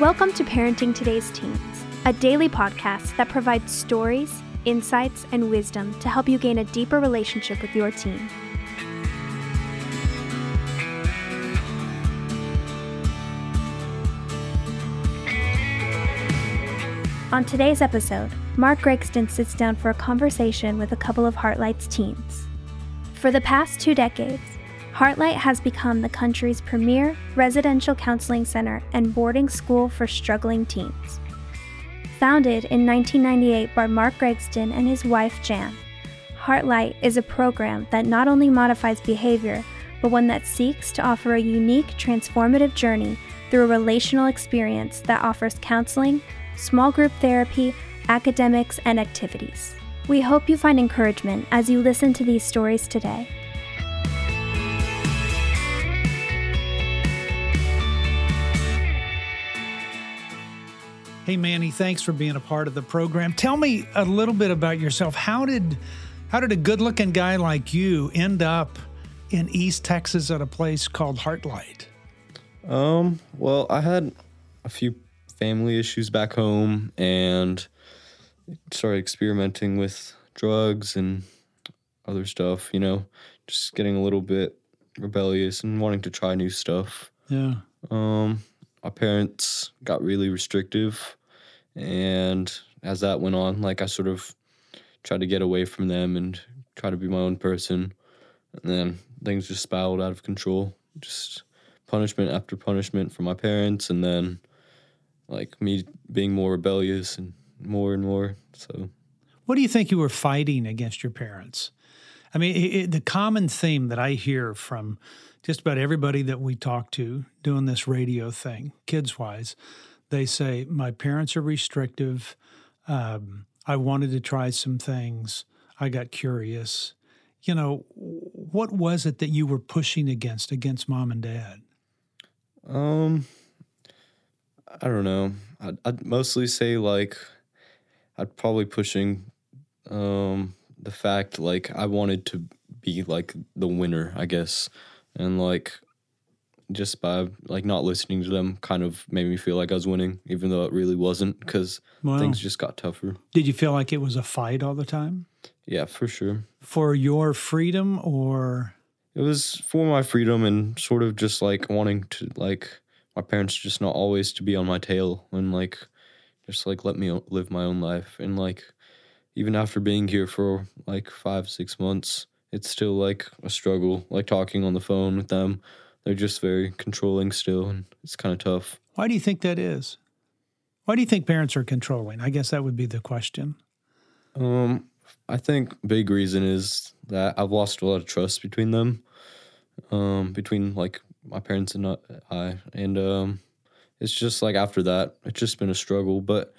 Welcome to Parenting Today's Teens, a daily podcast that provides stories, insights, and wisdom to help you gain a deeper relationship with your teen. On today's episode, Mark Gregston sits down for a conversation with a couple of Heartlight's teens. For the past two decades, Heartlight has become the country's premier residential counseling center and boarding school for struggling teens. Founded in 1998 by Mark Gregston and his wife Jan, Heartlight is a program that not only modifies behavior, but one that seeks to offer a unique, transformative journey through a relational experience that offers counseling, small group therapy, academics, and activities. We hope you find encouragement as you listen to these stories today. Hey Manny, thanks for being a part of the program. Tell me a little bit about yourself. How did how did a good-looking guy like you end up in East Texas at a place called Heartlight? Um, well, I had a few family issues back home and started experimenting with drugs and other stuff, you know, just getting a little bit rebellious and wanting to try new stuff. Yeah. Um, my parents got really restrictive and as that went on, like I sort of tried to get away from them and try to be my own person. And then things just spiraled out of control. Just punishment after punishment from my parents, and then like me being more rebellious and more and more. So, what do you think you were fighting against your parents? I mean, it, it, the common theme that I hear from just about everybody that we talk to doing this radio thing, kids wise, they say, My parents are restrictive. Um, I wanted to try some things. I got curious. You know, what was it that you were pushing against, against mom and dad? Um, I don't know. I'd, I'd mostly say like I'd probably pushing um the fact like I wanted to be like the winner, I guess, and like just by like not listening to them kind of made me feel like I was winning, even though it really wasn't because wow. things just got tougher. Did you feel like it was a fight all the time? Yeah, for sure. For your freedom or? It was for my freedom and sort of just like wanting to like my parents just not always to be on my tail and like just like let me live my own life and like even after being here for like five six months it's still like a struggle like talking on the phone with them they're just very controlling still, and it's kind of tough. Why do you think that is? Why do you think parents are controlling? I guess that would be the question. Um, I think big reason is that I've lost a lot of trust between them, um, between like my parents and I, and um, it's just like after that, it's just been a struggle. But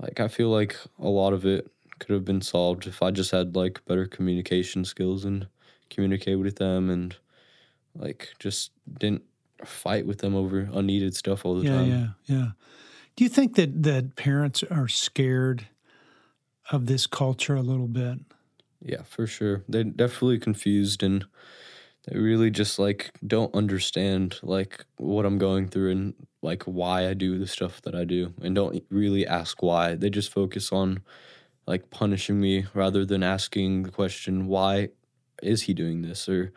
like I feel like a lot of it could have been solved if I just had like better communication skills and communicate with them and like just didn't fight with them over unneeded stuff all the yeah, time. Yeah, yeah, Do you think that that parents are scared of this culture a little bit? Yeah, for sure. They're definitely confused and they really just like don't understand like what I'm going through and like why I do the stuff that I do and don't really ask why. They just focus on like punishing me rather than asking the question why is he doing this or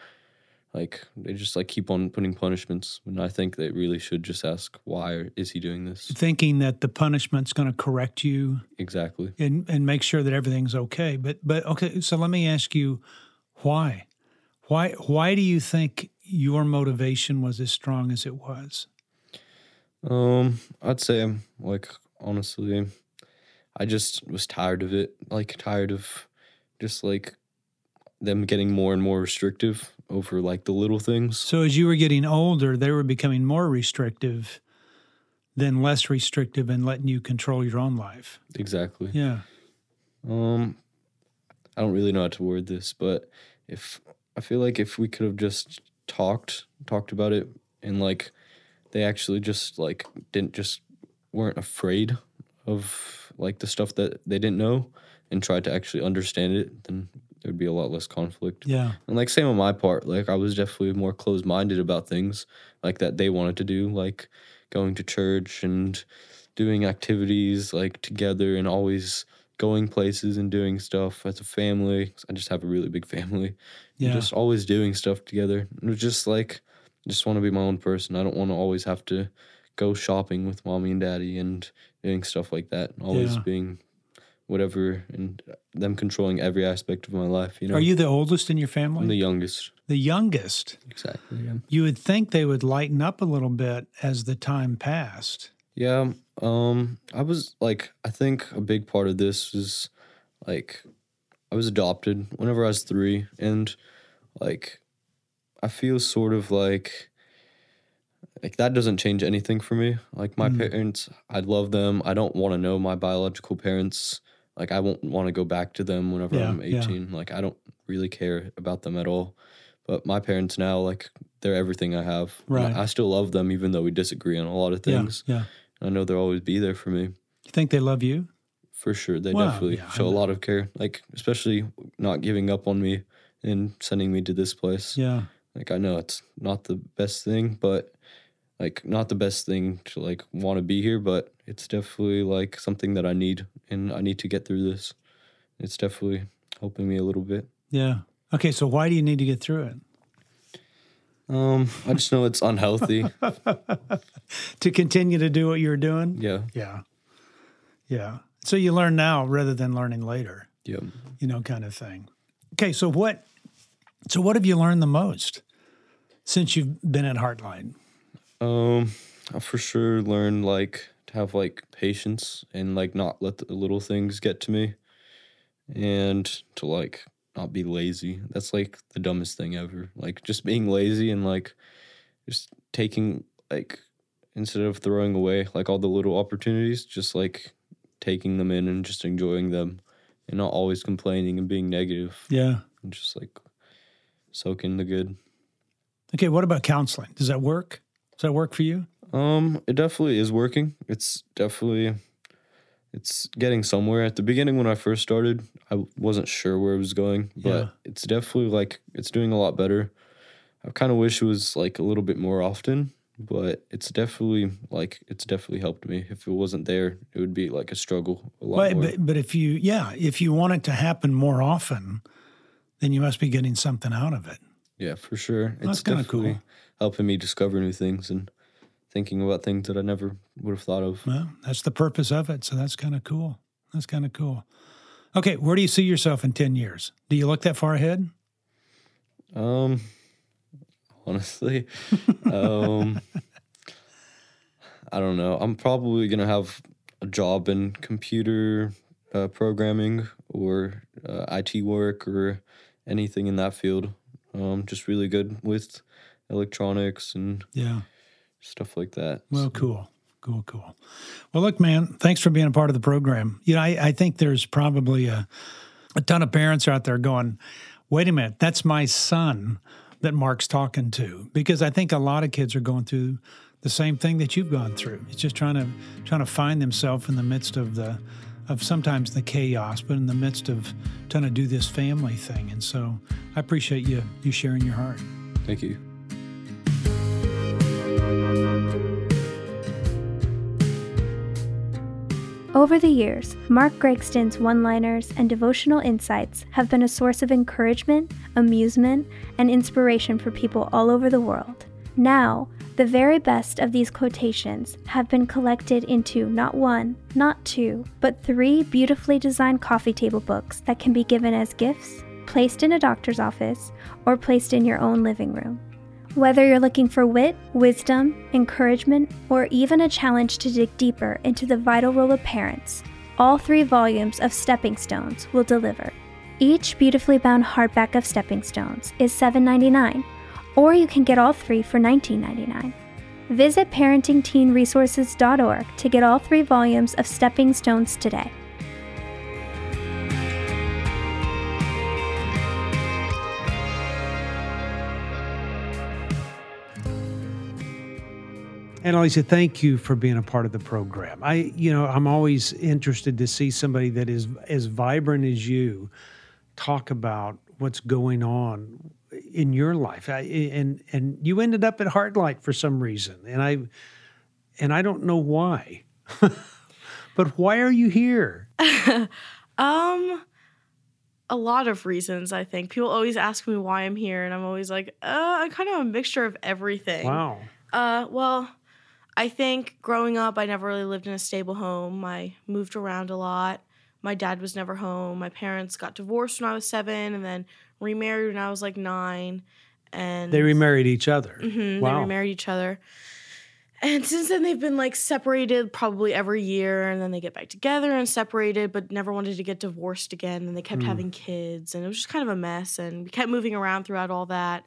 like they just like keep on putting punishments when I think they really should just ask why is he doing this? Thinking that the punishment's going to correct you exactly and and make sure that everything's okay. But but okay, so let me ask you why? Why why do you think your motivation was as strong as it was? Um, I'd say like honestly, I just was tired of it. Like tired of just like them getting more and more restrictive over like the little things. So as you were getting older, they were becoming more restrictive than less restrictive and letting you control your own life. Exactly. Yeah. Um I don't really know how to word this, but if I feel like if we could have just talked talked about it and like they actually just like didn't just weren't afraid of like the stuff that they didn't know and tried to actually understand it, then there'd be a lot less conflict. Yeah. And like same on my part, like I was definitely more closed minded about things like that they wanted to do, like going to church and doing activities like together and always going places and doing stuff as a family. I just have a really big family. Yeah. Just always doing stuff together. It was just like just want to be my own person. I don't want to always have to go shopping with mommy and daddy and doing stuff like that. Always Yeah. being whatever and them controlling every aspect of my life. You know, Are you the oldest in your family? I'm the youngest. the youngest. Exactly. Yeah. You would think they would lighten up a little bit as the time passed. Yeah. Um, I was like, I think a big part of this was like, I was adopted whenever I was three, and like, I feel sort of like, like that doesn't change anything for me. Like my Mm. parents, I love them. I don't want to know my biological parents. Like I won't want to go back to them whenever Yeah, I'm yeah. 18. Like I don't really care about them at all. But my parents now, like they're everything I have. Right. I still love them, even though we disagree on a lot of things. Yeah. Yeah. I know they'll always be there for me. You think they love you? For sure. They Wow, definitely yeah, show a lot of care. Like especially not giving up on me and sending me to this place. Yeah. Like I know it's not the best thing, but like not the best thing to like want to be here, but it's definitely like something that I need and I need to get through this. It's definitely helping me a little bit. Yeah. Okay. So why do you need to get through it? Um, I just know it's unhealthy. To continue to do what you're doing? yeah. Yeah. Yeah. So you learn now rather than learning later, Yeah. you know, kind of thing. Okay. So what, so what have you learned the most since you've been at Heartlight? Um, I for sure learned like to have like patience and like not let the little things get to me, and to like not be lazy. That's like the dumbest thing ever. Like just being lazy and like just taking like instead of throwing away like all the little opportunities, just like taking them in and just enjoying them, and not always complaining and being negative, Yeah. and just like soak in the good. Okay. What about counseling? Does that work? Does that work for you? Um, it definitely is working. It's definitely it's getting somewhere. At the beginning when I first started, I wasn't sure where it was going, but Yeah. it's definitely like it's doing a lot better. I kind of wish it was like a little bit more often, but it's definitely like it's definitely helped me. If it wasn't there, it would be like a struggle a lot But, more. but, but if you, yeah, if you want it to happen more often, then you must be getting something out of it. Yeah, for sure. That's It's kinda cool. helping me discover new things and thinking about things that I never would have thought of. Well, that's the purpose of it. So that's kind of cool. That's kind of cool. Okay. Where do you see yourself in 10 years? Do you look that far ahead? Um, honestly, um, I don't know. I'm probably gonna have a job in computer uh, programming or uh, IT work or anything in that field. Um, just really good with electronics and Yeah. stuff like that. Well, cool. Cool, cool. Well, look, man, thanks for being a part of the program. You know, I, I think there's probably a, a ton of parents out there going, wait a minute, that's my son that Mark's talking to. Because I think a lot of kids are going through the same thing that you've gone through. It's just trying to trying to find themselves in the midst of the of sometimes the chaos, but in the midst of trying to do this family thing. And so I appreciate you you sharing your heart. Thank you. Over the years, Mark Gregston's one liners and devotional insights have been a source of encouragement, amusement, and inspiration for people all over the world. Now, the very best of these quotations have been collected into not one, not two, but three beautifully designed coffee table books that can be given as gifts, placed in a doctor's office, or placed in your own living room. Whether you're looking for wit, wisdom, encouragement, or even a challenge to dig deeper into the vital role of parents, all three volumes of Stepping Stones will deliver. Each beautifully bound hardback of Stepping Stones is $7.99, or you can get all three for $19.99. Visit parentingteenresources.org to get all three volumes of Stepping Stones today. And Elisa, thank you for being a part of the program. I, you know, I'm always interested to see somebody that is as vibrant as you talk about what's going on in your life. I, and and you ended up at Heartlight for some reason, and I, and I don't know why. but why are you here? Um, a lot of reasons. I think people always ask me why I'm here, and I'm always like, uh, I'm kind of a mixture of everything. Wow. Uh, well, I think growing up, I never really lived in a stable home. I moved around a lot. My dad was never home. My parents got divorced when I was seven, and then remarried when I was like nine. And They remarried each other. Mhm, Wow. They remarried each other. And since then, they've been like separated probably every year, and then they get back together and separated, but never wanted to get divorced again. And they kept Mm. having kids, and it was just kind of a mess. And we kept moving around throughout all that.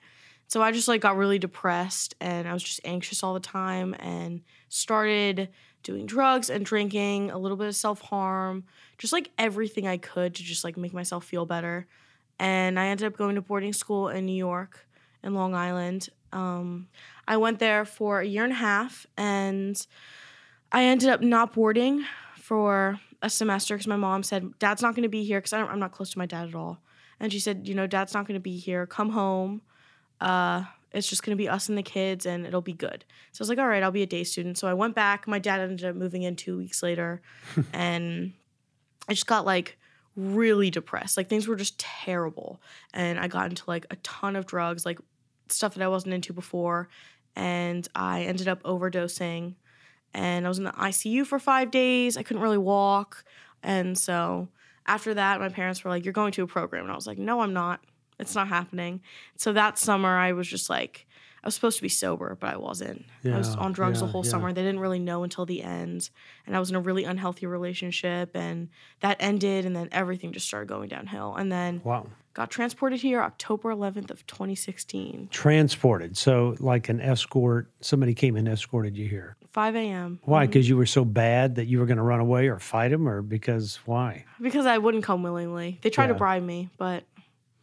So I just like got really depressed, and I was just anxious all the time, and started doing drugs and drinking, a little bit of self harm, just like everything I could to just like make myself feel better. And I ended up going to boarding school in New York in Long Island. Um, I went there for a year and a half, and I ended up not boarding for a semester because my mom said, "Dad's not going to be here because I'm not close to my dad at all." And she said, "You know, Dad's not going to be here. Come home. Uh, it's just going to be us and the kids, and it'll be good." So I was like, "All right, I'll be a day student." So I went back. My dad ended up moving in two weeks later, and I just got like really depressed. Like things were just terrible. And I got into like a ton of drugs, like stuff that I wasn't into before. And I ended up overdosing. And I was in the ICU for five days. I couldn't really walk. And so after that, my parents were like, You're going to a program. And I was like, No, I'm not. It's not happening. So that summer, I was just like, I was supposed to be sober, but I wasn't. I was on drugs the whole yeah. summer. They didn't really know until the end. And I was in a really unhealthy relationship. And that ended. And then everything just started going downhill. And then Wow. got transported here October 11th of 2016, Transported. So, like an escort, somebody came and escorted you here. 5 a.m. Why? Mm-hmm. Because you were so bad that you were going to run away or fight them, or because why? Because I wouldn't come willingly. They tried to bribe me, but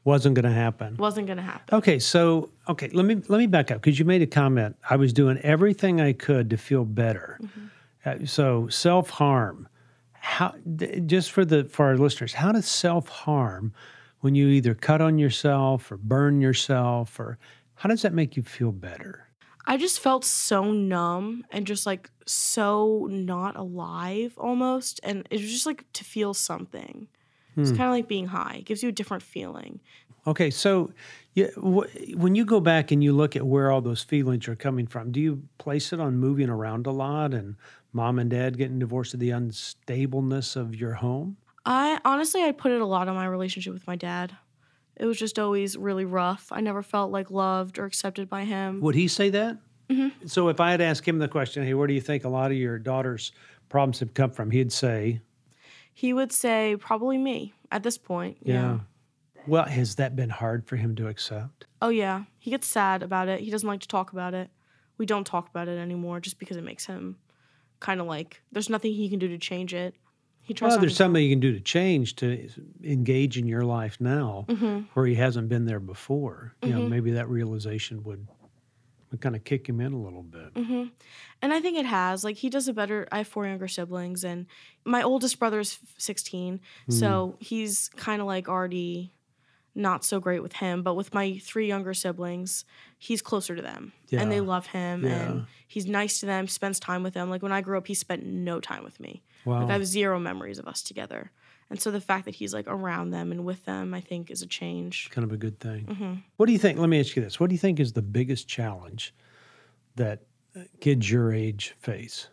Wasn't going to happen. wasn't going to happen. Okay, so okay, let me let me back up because you made a comment. I was doing everything I could to feel better. Uh, so self harm. How d- just for the for our listeners, how does self harm when you either cut on yourself or burn yourself or how does that make you feel better? I just felt so numb and just like so not alive almost. And it was just like to feel something. It's kind of like being high. It gives you a different feeling. Okay, so yeah, wh- when you go back and you look at where all those feelings are coming from, do you place it on moving around a lot and mom and dad getting divorced, or the unstableness of your home? I honestly, I put it a lot on my relationship with my dad. It was just always really rough. I never felt like loved or accepted by him. Would he say that? Mm-hmm. So if I had asked him the question, hey, where do you think a lot of your daughter's problems have come from? He'd say, He would say, probably me at this point. yeah. Well, has that been hard for him to accept? Oh, yeah. He gets sad about it. He doesn't like to talk about it. We don't talk about it anymore just because it makes him kind of like there's nothing he can do to change it. He tries Well, there's something you can do to change to engage in your life now Mm-hmm. where he hasn't been there before. You know, maybe that realization would would kind of kick him in a little bit. Mm-hmm. And I think it has. Like he does a better. I have four younger siblings, and my oldest brother is 16, Hmm. so he's kind of like already not so great with him. But with my three younger siblings, he's closer to them, and they love him, Yeah. and he's nice to them. Spends time with them. Like when I grew up, he spent no time with me. Wow. Like I have zero memories of us together. And so the fact that he's like around them and with them, I think is a change. kind of a good thing. Mm-hmm. What do you think? Let me ask you this. What do you think is the biggest challenge that uh, kids your age face?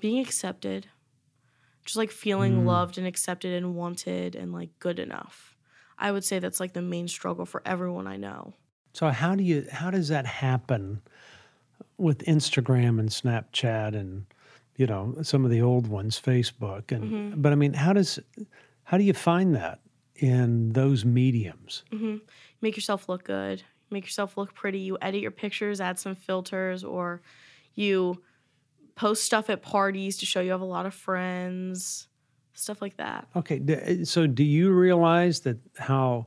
Being accepted, just like feeling loved and accepted and wanted and like good enough. I would say that's like the main struggle for everyone I know. So how do you how does that happen with Instagram and Snapchat and you know some of the old ones, Facebook and mm-hmm. but I mean how does how do you find that in those mediums? Mm-hmm. Make yourself look good, make yourself look pretty. You edit your pictures, add some filters, or you post stuff at parties to show you have a lot of friends, stuff like that. Okay, eh, so do you realize that how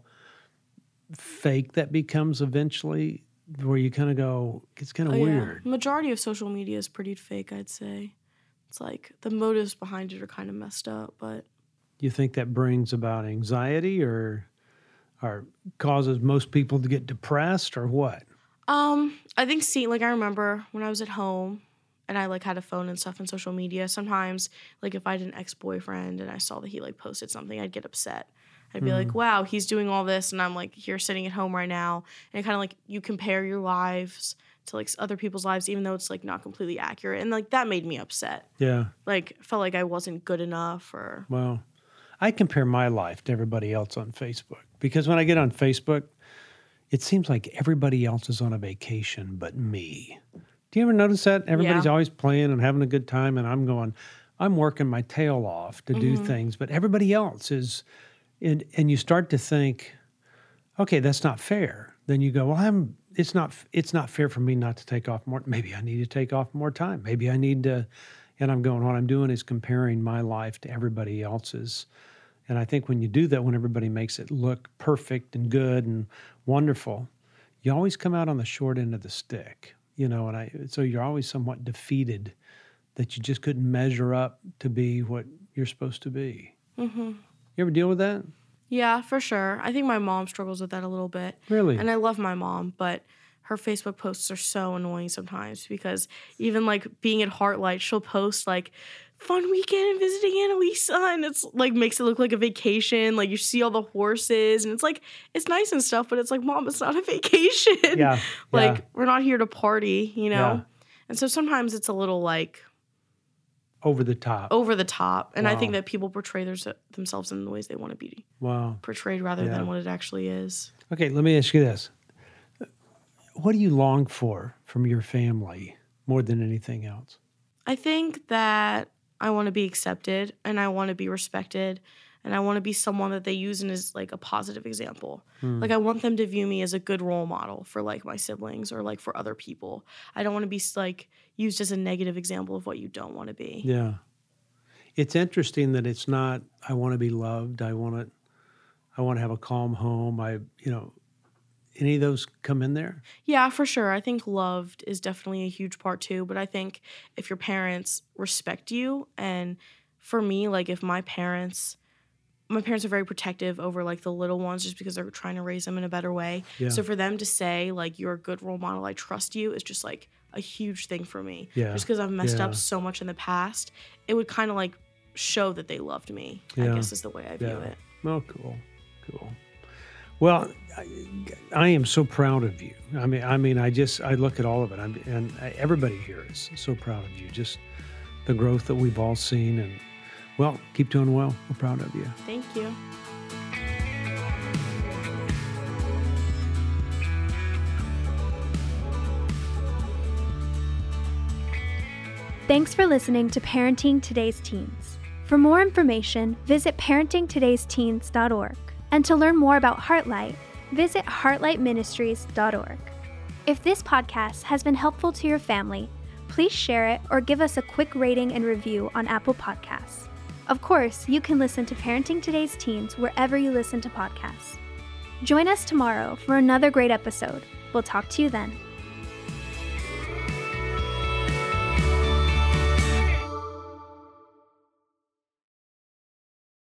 fake that becomes eventually where you kind of go it's kind of Oh, yeah. weird. Majority of social media is pretty fake, I'd say. It's like the motives behind it are kind of messed up, but You think that brings about anxiety or or causes most people to get depressed or what? um, I think see, like I remember when I was at home and I like had a phone and stuff and social media, sometimes like if I had an ex boyfriend and I saw that he like posted something, I'd get upset. I'd be like, wow, he's doing all this, and I'm like here sitting at home right now. And kind of like you compare your lives to like other people's lives, even though it's like not completely accurate. And like that made me upset. Yeah. Like felt like I wasn't good enough or Well, I compare my life to everybody else on Facebook because when I get on Facebook, it seems like everybody else is on a vacation but me. Do you ever notice that? Everybody's Yeah. always playing and having a good time, and I'm going, I'm working my tail off to do mm-hmm. things, but everybody else is, and and you start to think, okay, that's not fair. Then you go, well, I'm. It's not. It's not fair for me not to take off more. Maybe I need to take off more time. Maybe I need to. And I'm going. What I'm doing is comparing my life to everybody else's. And I think when you do that, when everybody makes it look perfect and good and wonderful, you always come out on the short end of the stick. You know, and I so you're always somewhat defeated that you just couldn't measure up to be what you're supposed to be. Mm-hmm. You ever deal with that? Yeah, for sure. I think my mom struggles with that a little bit. Really? And I love my mom, but her Facebook posts are so annoying sometimes because even like being at Heartlight, she'll post like fun weekend and visiting Annalisa and it's like makes it look like a vacation. Like you see all the horses and it's like it's nice and stuff, but it's like, mom, it's not a vacation. Yeah. like yeah. we're not here to party, you know? Yeah. And so sometimes it's a little like over the top. over the top. And I think that people portray their, themselves in the ways they want to be Wow. portrayed rather Yeah. than what it actually is. Okay, let me ask you this. What do you long for from your family more than anything else? I think that I want to be accepted and I want to be respected and I want to be someone that they use and as like a positive example. Hmm. Like I want them to view me as a good role model for like my siblings or like for other people. I don't want to be like used as a negative example of what you don't want to be. Yeah. It's interesting that it's not I want to be loved, I want to I want to have a calm home. I, you know, any of those come in there? Yeah, for sure. I think loved is definitely a huge part too. But I think if your parents respect you, and for me, like if my parents, my parents are very protective over like the little ones just because they're trying to raise them in a better way. Yeah. So for them to say like you're a good role model, I trust you, is just like a huge thing for me. Yeah. Just because I've messed Yeah. up so much in the past, it would kind of like show that they loved me. Yeah. I guess is the way I view Yeah. it. Oh, cool, cool. Well, I, I am so proud of you. I mean, I mean, I just I look at all of it, I'm, and uh, everybody here is so proud of you. Just the growth that we've all seen, and well, keep doing well. We're proud of you. Thank you. Thanks for listening to Parenting Today's Teens. For more information, visit parentingtodaysteens.org. And to learn more about Heartlight, visit heartlightministries.org. If this podcast has been helpful to your family, please share it or give us a quick rating and review on Apple Podcasts. Of course, you can listen to Parenting Today's Teens wherever you listen to podcasts. Join us tomorrow for another great episode. We'll talk to you then.